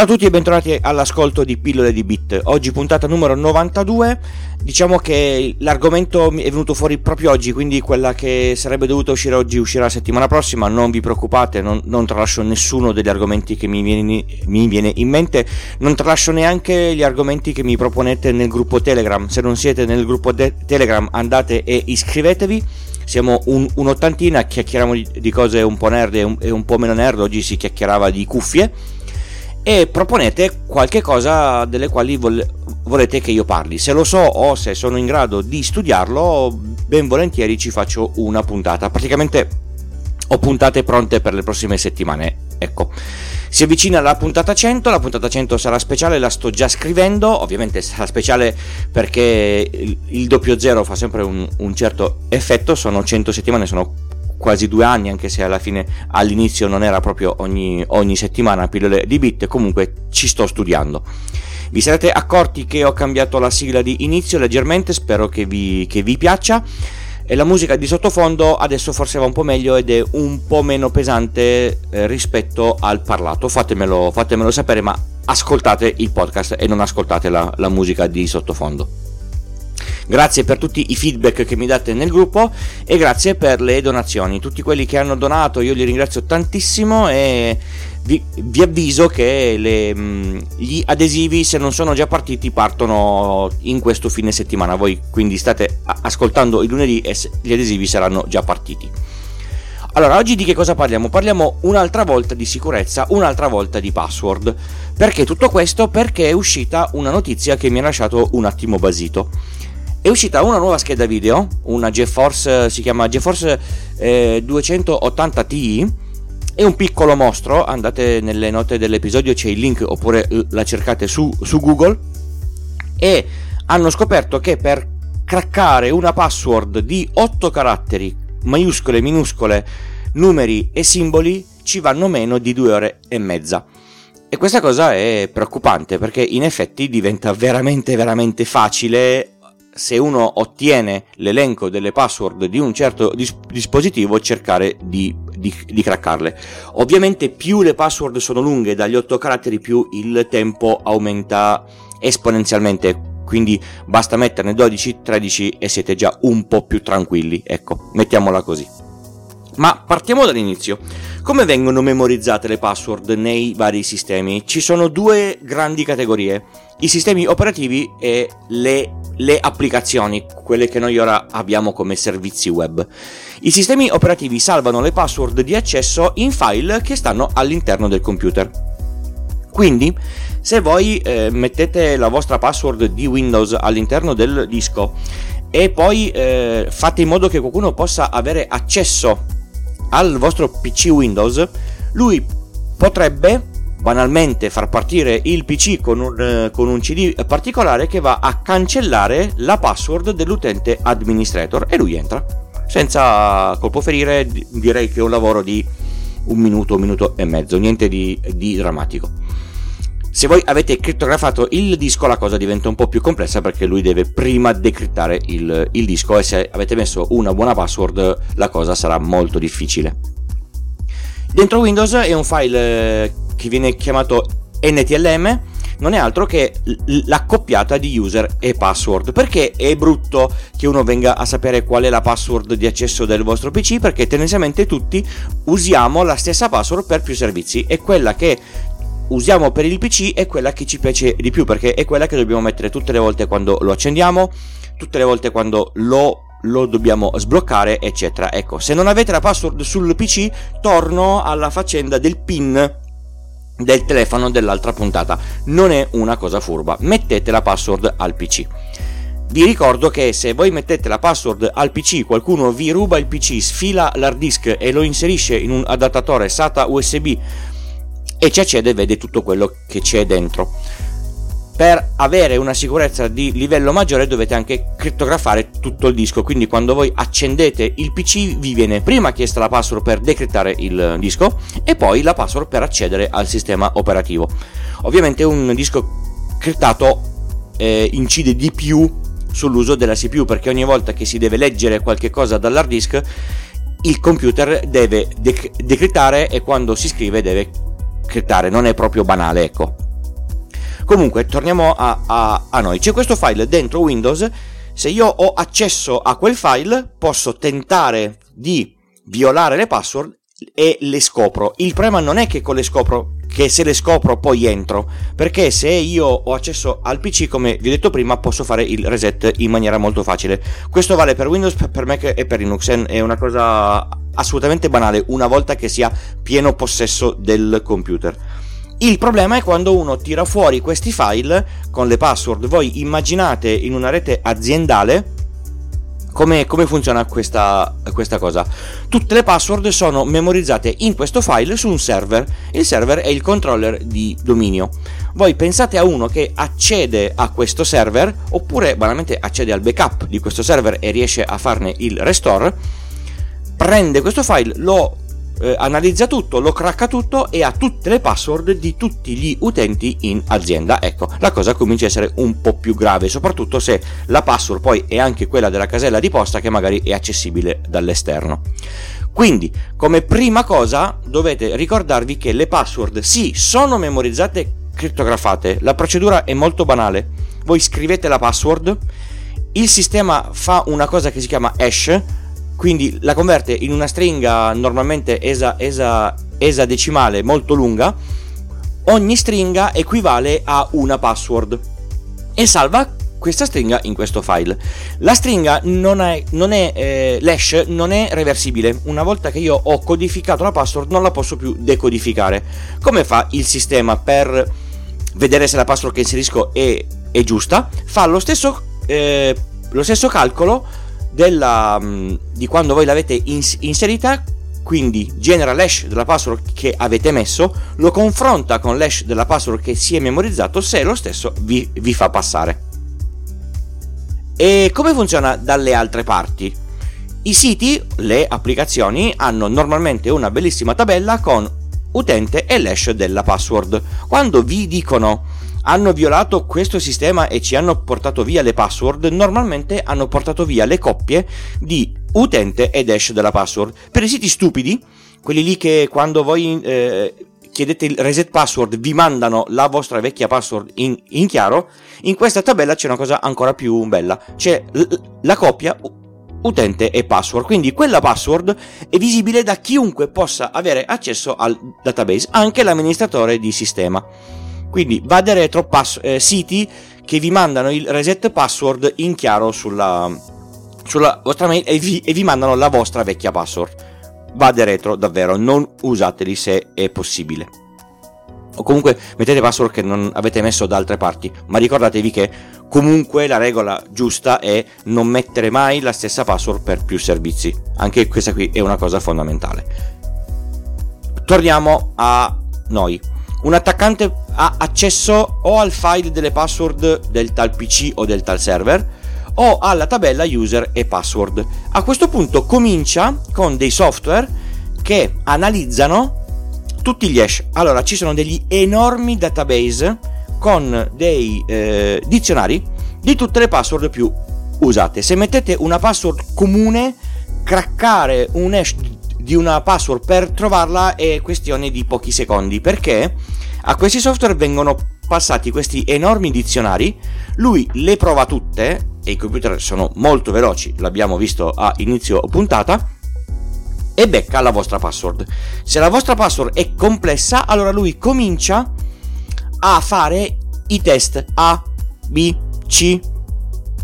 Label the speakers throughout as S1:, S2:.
S1: Ciao a tutti e bentornati all'ascolto di Pillole di Bit. Oggi puntata numero 92. Diciamo che l'argomento è venuto fuori proprio oggi, quindi quella che sarebbe dovuta uscire oggi uscirà la settimana prossima. Non vi preoccupate, non, non tralascio nessuno degli argomenti che mi viene, mi viene, in mente. Non tralascio neanche gli argomenti che mi proponete nel gruppo Telegram. Se non siete nel gruppo de- Telegram andate e iscrivetevi. Siamo un, un'ottantina, chiacchieriamo di, di, cose un po' nerd e un, e un po' meno nerd. Oggi si chiacchierava di cuffie e proponete qualche cosa delle quali vol- volete che io parli. Se lo so o se sono in grado di studiarlo, ben volentieri ci faccio una puntata. Praticamente ho puntate pronte per le prossime settimane. Ecco, si avvicina la puntata 100, la puntata 100 sarà speciale, la sto già scrivendo, ovviamente sarà speciale perché il, il doppio zero fa sempre un, un certo effetto, sono 100 settimane, sono quasi due anni, anche se alla fine all'inizio non era proprio ogni, ogni settimana pillole di bit, comunque ci sto studiando. Vi sarete accorti che ho cambiato la sigla di inizio leggermente, spero che vi, che vi piaccia. E la musica di sottofondo adesso forse va un po' meglio ed è un po' meno pesante eh, rispetto al parlato. Fatemelo, fatemelo sapere, ma ascoltate il podcast e non ascoltate la, la musica di sottofondo. Grazie per tutti i feedback che mi date nel gruppo e grazie per le donazioni. Tutti quelli che hanno donato io li ringrazio tantissimo e vi, vi avviso che le, mm, gli adesivi se non sono già partiti partono in questo fine settimana. Voi quindi state ascoltando il lunedì e gli adesivi saranno già partiti. Allora, oggi di che cosa parliamo? Parliamo un'altra volta di sicurezza, un'altra volta di password. Perché tutto questo? Perché è uscita una notizia che mi ha lasciato un attimo basito è uscita una nuova scheda video, una GeForce, si chiama GeForce eh, 280 Ti, è un piccolo mostro, andate nelle note dell'episodio, c'è il link oppure la cercate su, su Google, e hanno scoperto che per craccare una password di 8 caratteri, maiuscole, minuscole, numeri e simboli, ci vanno meno di 2 ore e mezza. E questa cosa è preoccupante perché in effetti diventa veramente veramente facile se uno ottiene l'elenco delle password di un certo dis- dispositivo cercare di, di, di, craccarle. Ovviamente più le password sono lunghe dagli 8 caratteri più il tempo aumenta esponenzialmente quindi basta metterne 12, 13 e siete già un po' più tranquilli, ecco, mettiamola così. Ma partiamo dall'inizio. Come vengono memorizzate le password nei vari sistemi? Ci sono due grandi categorie, i sistemi operativi e le, le, applicazioni, quelle che noi ora abbiamo come servizi web. I sistemi operativi salvano le password di accesso in file che stanno all'interno del computer. Quindi, se voi eh, mettete la vostra password di Windows all'interno del disco e poi eh, fate in modo che qualcuno possa avere accesso al vostro PC Windows, lui potrebbe banalmente far partire il PC con un, eh, con un, CD particolare che va a cancellare la password dell'utente administrator e lui entra. Senza colpo ferire, direi che è un lavoro di un minuto, un minuto e mezzo, niente di, di drammatico. Se voi avete crittografato il disco la cosa diventa un po' più complessa perché lui deve prima decrittare il, il disco e se avete messo una buona password la cosa sarà molto difficile. Dentro Windows è un file eh, che viene chiamato NTLM, non è altro che l'accoppiata di user e password. Perché è brutto che uno venga a sapere qual è la password di accesso del vostro PC? Perché tendenzialmente tutti usiamo la stessa password per più servizi e quella che usiamo per il PC è quella che ci piace di più perché è quella che dobbiamo mettere tutte le volte quando lo accendiamo, tutte le volte quando lo lo dobbiamo sbloccare eccetera. Ecco se non avete la password sul pc torno alla faccenda del pin del telefono dell'altra puntata. Non è una cosa furba. Mettete la password al pc vi ricordo che se voi mettete la password al PC, qualcuno vi ruba il PC, sfila l'hard disk e lo inserisce in un adattatore SATA USB e ci accede e vede tutto quello che c'è dentro. per avere una sicurezza di livello maggiore dovete anche crittografare tutto il disco quindi quando voi accendete il pc vi viene prima chiesta la password per decrittare il disco e poi la password per accedere al sistema operativo ovviamente un disco criptato eh, incide di più sull'uso della CPU perché ogni volta che si deve leggere qualche cosa dall'hard disk il computer deve dec- decrittare e quando si scrive deve crittare non è proprio banale ecco Comunque, torniamo a, a, a noi. C'è questo file dentro Windows. Se io ho accesso a quel file, posso tentare di violare le password e le scopro. Il problema non è che con le scopro che se le scopro poi entro, perché se io ho accesso al PC, come vi ho detto prima, posso fare il reset in maniera molto facile. Questo vale per Windows, per Mac e per Linux, è una cosa assolutamente banale una volta che sia pieno possesso del computer. Il problema è quando uno tira fuori questi file con le password. Voi immaginate in una rete aziendale come, come funziona questa, questa, cosa? Tutte le password sono memorizzate in questo file su un server. Il server è il controller di dominio. Voi pensate a uno che accede a questo server oppure banalmente accede al backup di questo server e riesce a farne il restore. Prende questo file, lo eh, analizza tutto, lo cracca tutto e ha tutte le password di tutti gli utenti in azienda. Ecco, la cosa comincia a essere un po' più grave, soprattutto se la password poi è anche quella della casella di posta che magari è accessibile dall'esterno. Quindi, come prima cosa, dovete ricordarvi che le password sì, sono memorizzate crittografate. La procedura è molto banale. Voi scrivete la password, il sistema fa una cosa che si chiama hash, quindi la converte in una stringa normalmente esa, esa, esadecimale molto lunga, ogni stringa equivale a una password e salva questa stringa in questo file. La stringa non è, non è eh, l'hash non è reversibile. Una volta che io ho codificato la password non la posso più decodificare. Come fa il sistema per vedere se la password che inserisco è, è giusta? Fa lo stesso, eh, lo stesso calcolo della, mm, di quando voi l'avete ins- inserita quindi genera l'hash della password che avete messo, lo confronta con l'hash della password che si è memorizzato se lo stesso vi, vi, fa passare. E come funziona dalle altre parti? I siti, le applicazioni, hanno normalmente una bellissima tabella con utente e l'hash della password. Quando vi dicono hanno violato questo sistema e ci hanno portato via le password, normalmente hanno portato via le coppie di utente ed hash della password. Per i siti stupidi, quelli lì che quando voi eh, chiedete il reset password vi mandano la vostra vecchia password in, in, chiaro, in questa tabella c'è una cosa ancora più bella, c'è l- la coppia utente e password, quindi quella password è visibile da chiunque possa avere accesso al database, anche l'amministratore di sistema. Quindi vade retro pass- eh, siti che vi mandano il reset password in chiaro sulla, sulla vostra mail e vi, e vi mandano la vostra vecchia password. Vade retro davvero, non usateli se è possibile. O comunque mettete password che non avete messo da altre parti, ma ricordatevi che comunque la regola giusta è non mettere mai la stessa password per più servizi. Anche questa qui è una cosa fondamentale. Torniamo a noi un attaccante ha accesso o al file delle password del tal PC o del tal server o alla tabella user e password. A questo punto comincia con dei software che analizzano tutti gli hash. Allora ci sono degli enormi database con dei eh, dizionari di tutte le password più usate. Se mettete una password comune, craccare un hash di una password per trovarla è questione di pochi secondi perché a questi software vengono passati questi enormi dizionari, lui le prova tutte e i computer sono molto veloci, l'abbiamo visto a inizio puntata e becca la vostra password. Se la vostra password è complessa, allora lui comincia a fare i test A, B, C,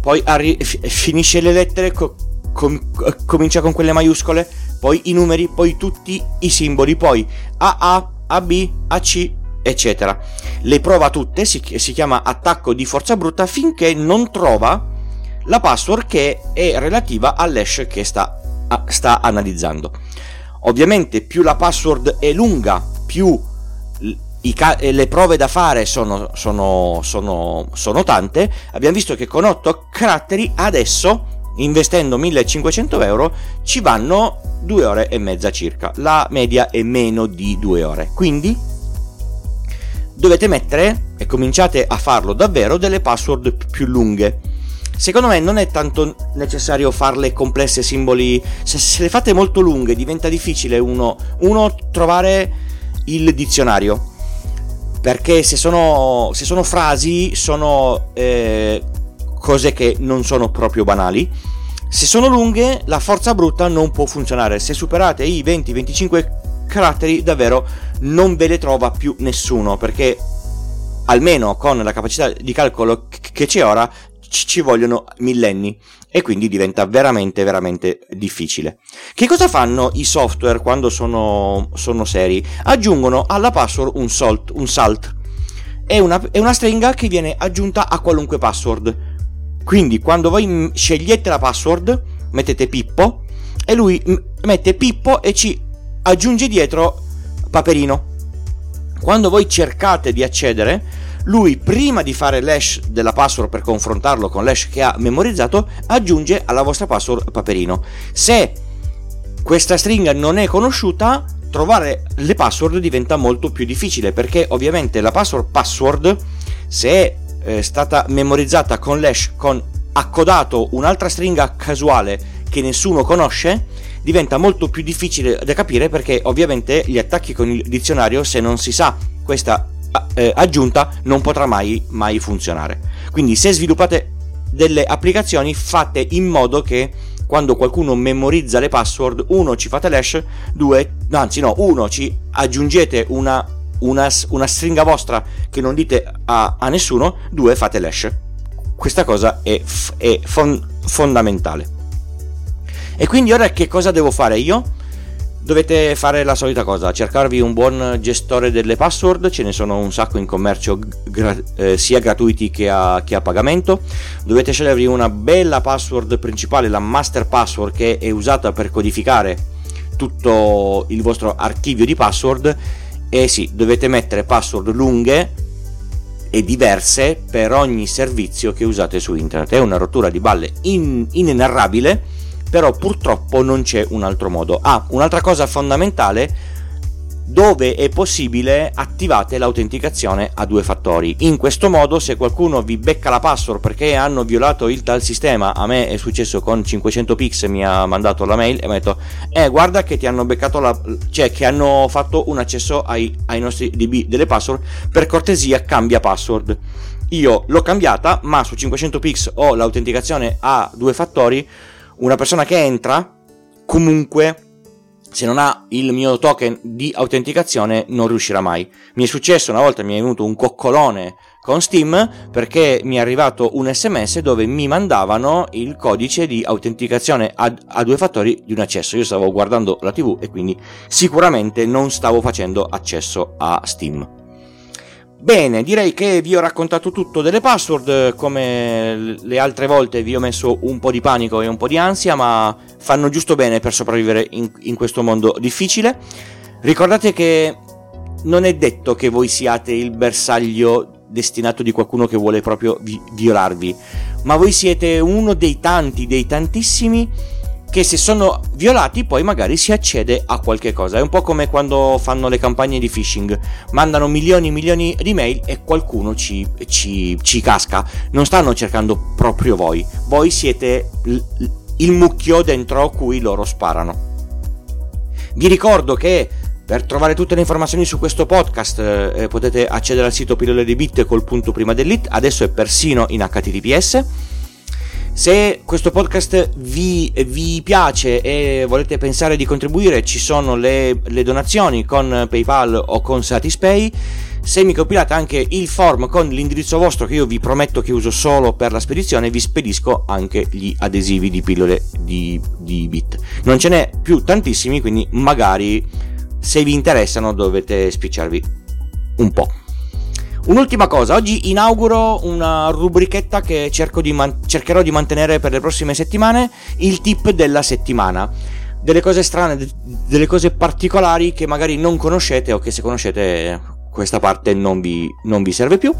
S1: poi arri- f- finisce le lettere, co- com- comincia con quelle maiuscole, poi i numeri, poi tutti i simboli, poi AA, AB, AC, eccetera. Le prova tutte, si, si chiama attacco di forza brutta finché non trova la password che è relativa all'hash che sta, sta analizzando. Ovviamente più la password è lunga, più ca- le prove da fare sono, sono, sono, sono tante, abbiamo visto che con 8 caratteri adesso investendo 1500 euro ci vanno 2 ore e mezza circa. La media è meno di 2 ore. Quindi dovete mettere e cominciate a farlo davvero delle password più lunghe. Secondo me non è tanto necessario farle complesse simboli. Se, se le fate molto lunghe diventa difficile uno, uno trovare il dizionario. Perché se sono, se sono frasi sono eh, cose che non sono proprio banali. Se sono lunghe, la forza brutta non può funzionare. Se superate i 20-25 caratteri, davvero non ve le trova più nessuno, perché almeno con la capacità di calcolo che c'è ora, ci vogliono millenni e quindi diventa veramente veramente difficile. Che cosa fanno i software quando sono, sono seri? Aggiungono alla password un salt, un salt. È una, è una stringa che viene aggiunta a qualunque password quindi quando voi scegliete la password, mettete Pippo e lui mette Pippo e ci aggiunge dietro Paperino. Quando voi cercate di accedere, lui prima di fare l'hash della password per confrontarlo con l'hash che ha memorizzato, aggiunge alla vostra password Paperino. Se questa stringa non è conosciuta, trovare le password diventa molto più difficile perché ovviamente la password password se è stata memorizzata con l'hash con accodato un'altra stringa casuale che nessuno conosce, diventa molto più difficile da capire perché ovviamente gli attacchi con il dizionario, se non si sa questa eh, aggiunta, non potrà mai, mai funzionare. Quindi se sviluppate delle applicazioni, fate in modo che quando qualcuno memorizza le password, uno ci fate l'hash, due, anzi no, uno ci aggiungete una una, una stringa vostra che non dite a, a nessuno, due fate l'hash. Questa cosa è, è fon, fondamentale. E quindi ora che cosa devo fare io? Dovete fare la solita cosa, cercarvi un buon gestore delle password, ce ne sono un sacco in commercio gra- eh, sia gratuiti che a, che a, pagamento. Dovete scegliervi una bella password principale, la master password che è usata per codificare tutto il vostro archivio di password e sì, dovete mettere password lunghe e diverse per ogni servizio che usate su internet. È una rottura di balle in, inenarrabile, però purtroppo non c'è un altro modo. Ah, un'altra cosa fondamentale dove è possibile attivate l'autenticazione a due fattori. In questo modo se qualcuno vi becca la password perché hanno violato il tal sistema, a me è successo con 500 pix, mi ha mandato la mail e mi ha detto eh guarda che ti hanno beccato la... cioè che hanno fatto un accesso ai, ai nostri DB delle password, per cortesia cambia password. Io l'ho cambiata ma su 500 pix ho l'autenticazione a due fattori, una persona che entra comunque se non ha il mio token di autenticazione non riuscirà mai. Mi è successo una volta, mi è venuto un coccolone con Steam perché mi è arrivato un sms dove mi mandavano il codice di autenticazione a, a, due fattori di un accesso. Io stavo guardando la TV e quindi sicuramente non stavo facendo accesso a Steam. Bene, direi che vi ho raccontato tutto delle password, come le altre volte vi ho messo un po' di panico e un po' di ansia, ma fanno giusto bene per sopravvivere in, in questo mondo difficile. Ricordate che non è detto che voi siate il bersaglio destinato di qualcuno che vuole proprio vi- violarvi, ma voi siete uno dei tanti, dei tantissimi che se sono violati poi magari si accede a qualche cosa. È un po' come quando fanno le campagne di phishing, mandano milioni e milioni di mail e qualcuno ci, ci, ci casca. Non stanno cercando proprio voi, voi siete l- il mucchio dentro cui loro sparano. Vi ricordo che per trovare tutte le informazioni su questo podcast eh, potete accedere al sito pillole di bit col punto prima dell'it, adesso è persino in HTTPS se questo podcast vi, vi, piace e volete pensare di contribuire, ci sono le, le donazioni con PayPal o con Satispay. Se mi compilate anche il form con l'indirizzo vostro che io vi prometto che uso solo per la spedizione, vi spedisco anche gli adesivi di pillole di, di bit. Non ce n'è più tantissimi, quindi magari se vi interessano dovete spicciarvi un po'. Un'ultima cosa, oggi inauguro una rubrichetta che di man- cercherò di mantenere per le prossime settimane, il tip della settimana. Delle cose strane, de- delle cose particolari che magari non conoscete o che se conoscete questa parte non vi, non vi serve più.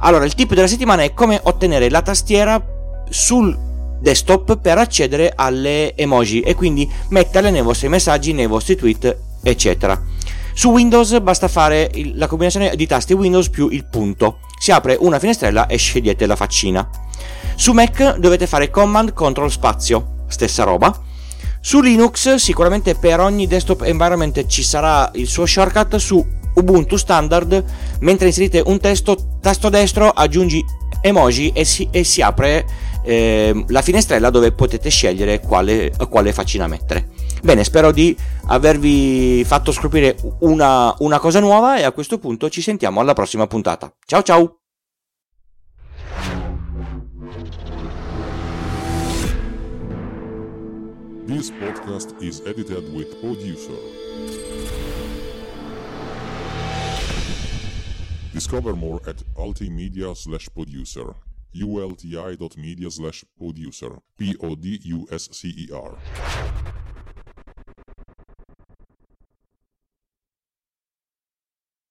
S1: Allora, il tip della settimana è come ottenere la tastiera sul desktop per accedere alle emoji e quindi metterle nei vostri messaggi, nei vostri tweet, eccetera. Su Windows basta fare la combinazione di tasti Windows più il punto. Si apre una finestrella e scegliete la faccina. Su Mac dovete fare Command Control Spazio, stessa roba. Su Linux sicuramente per ogni desktop environment ci sarà il suo shortcut su Ubuntu standard, mentre inserite un testo, tasto destro aggiungi emoji e si, e si apre eh, la finestrella dove potete scegliere quale, quale faccina mettere. Bene, spero di avervi fatto scoprire una, una cosa nuova e a questo punto ci sentiamo alla prossima puntata. Ciao ciao!
S2: This podcast is edited with Producer. Discover more at ultimedia slash producer, ulti.media slash producer, P-O-D-U-S-C-E-R.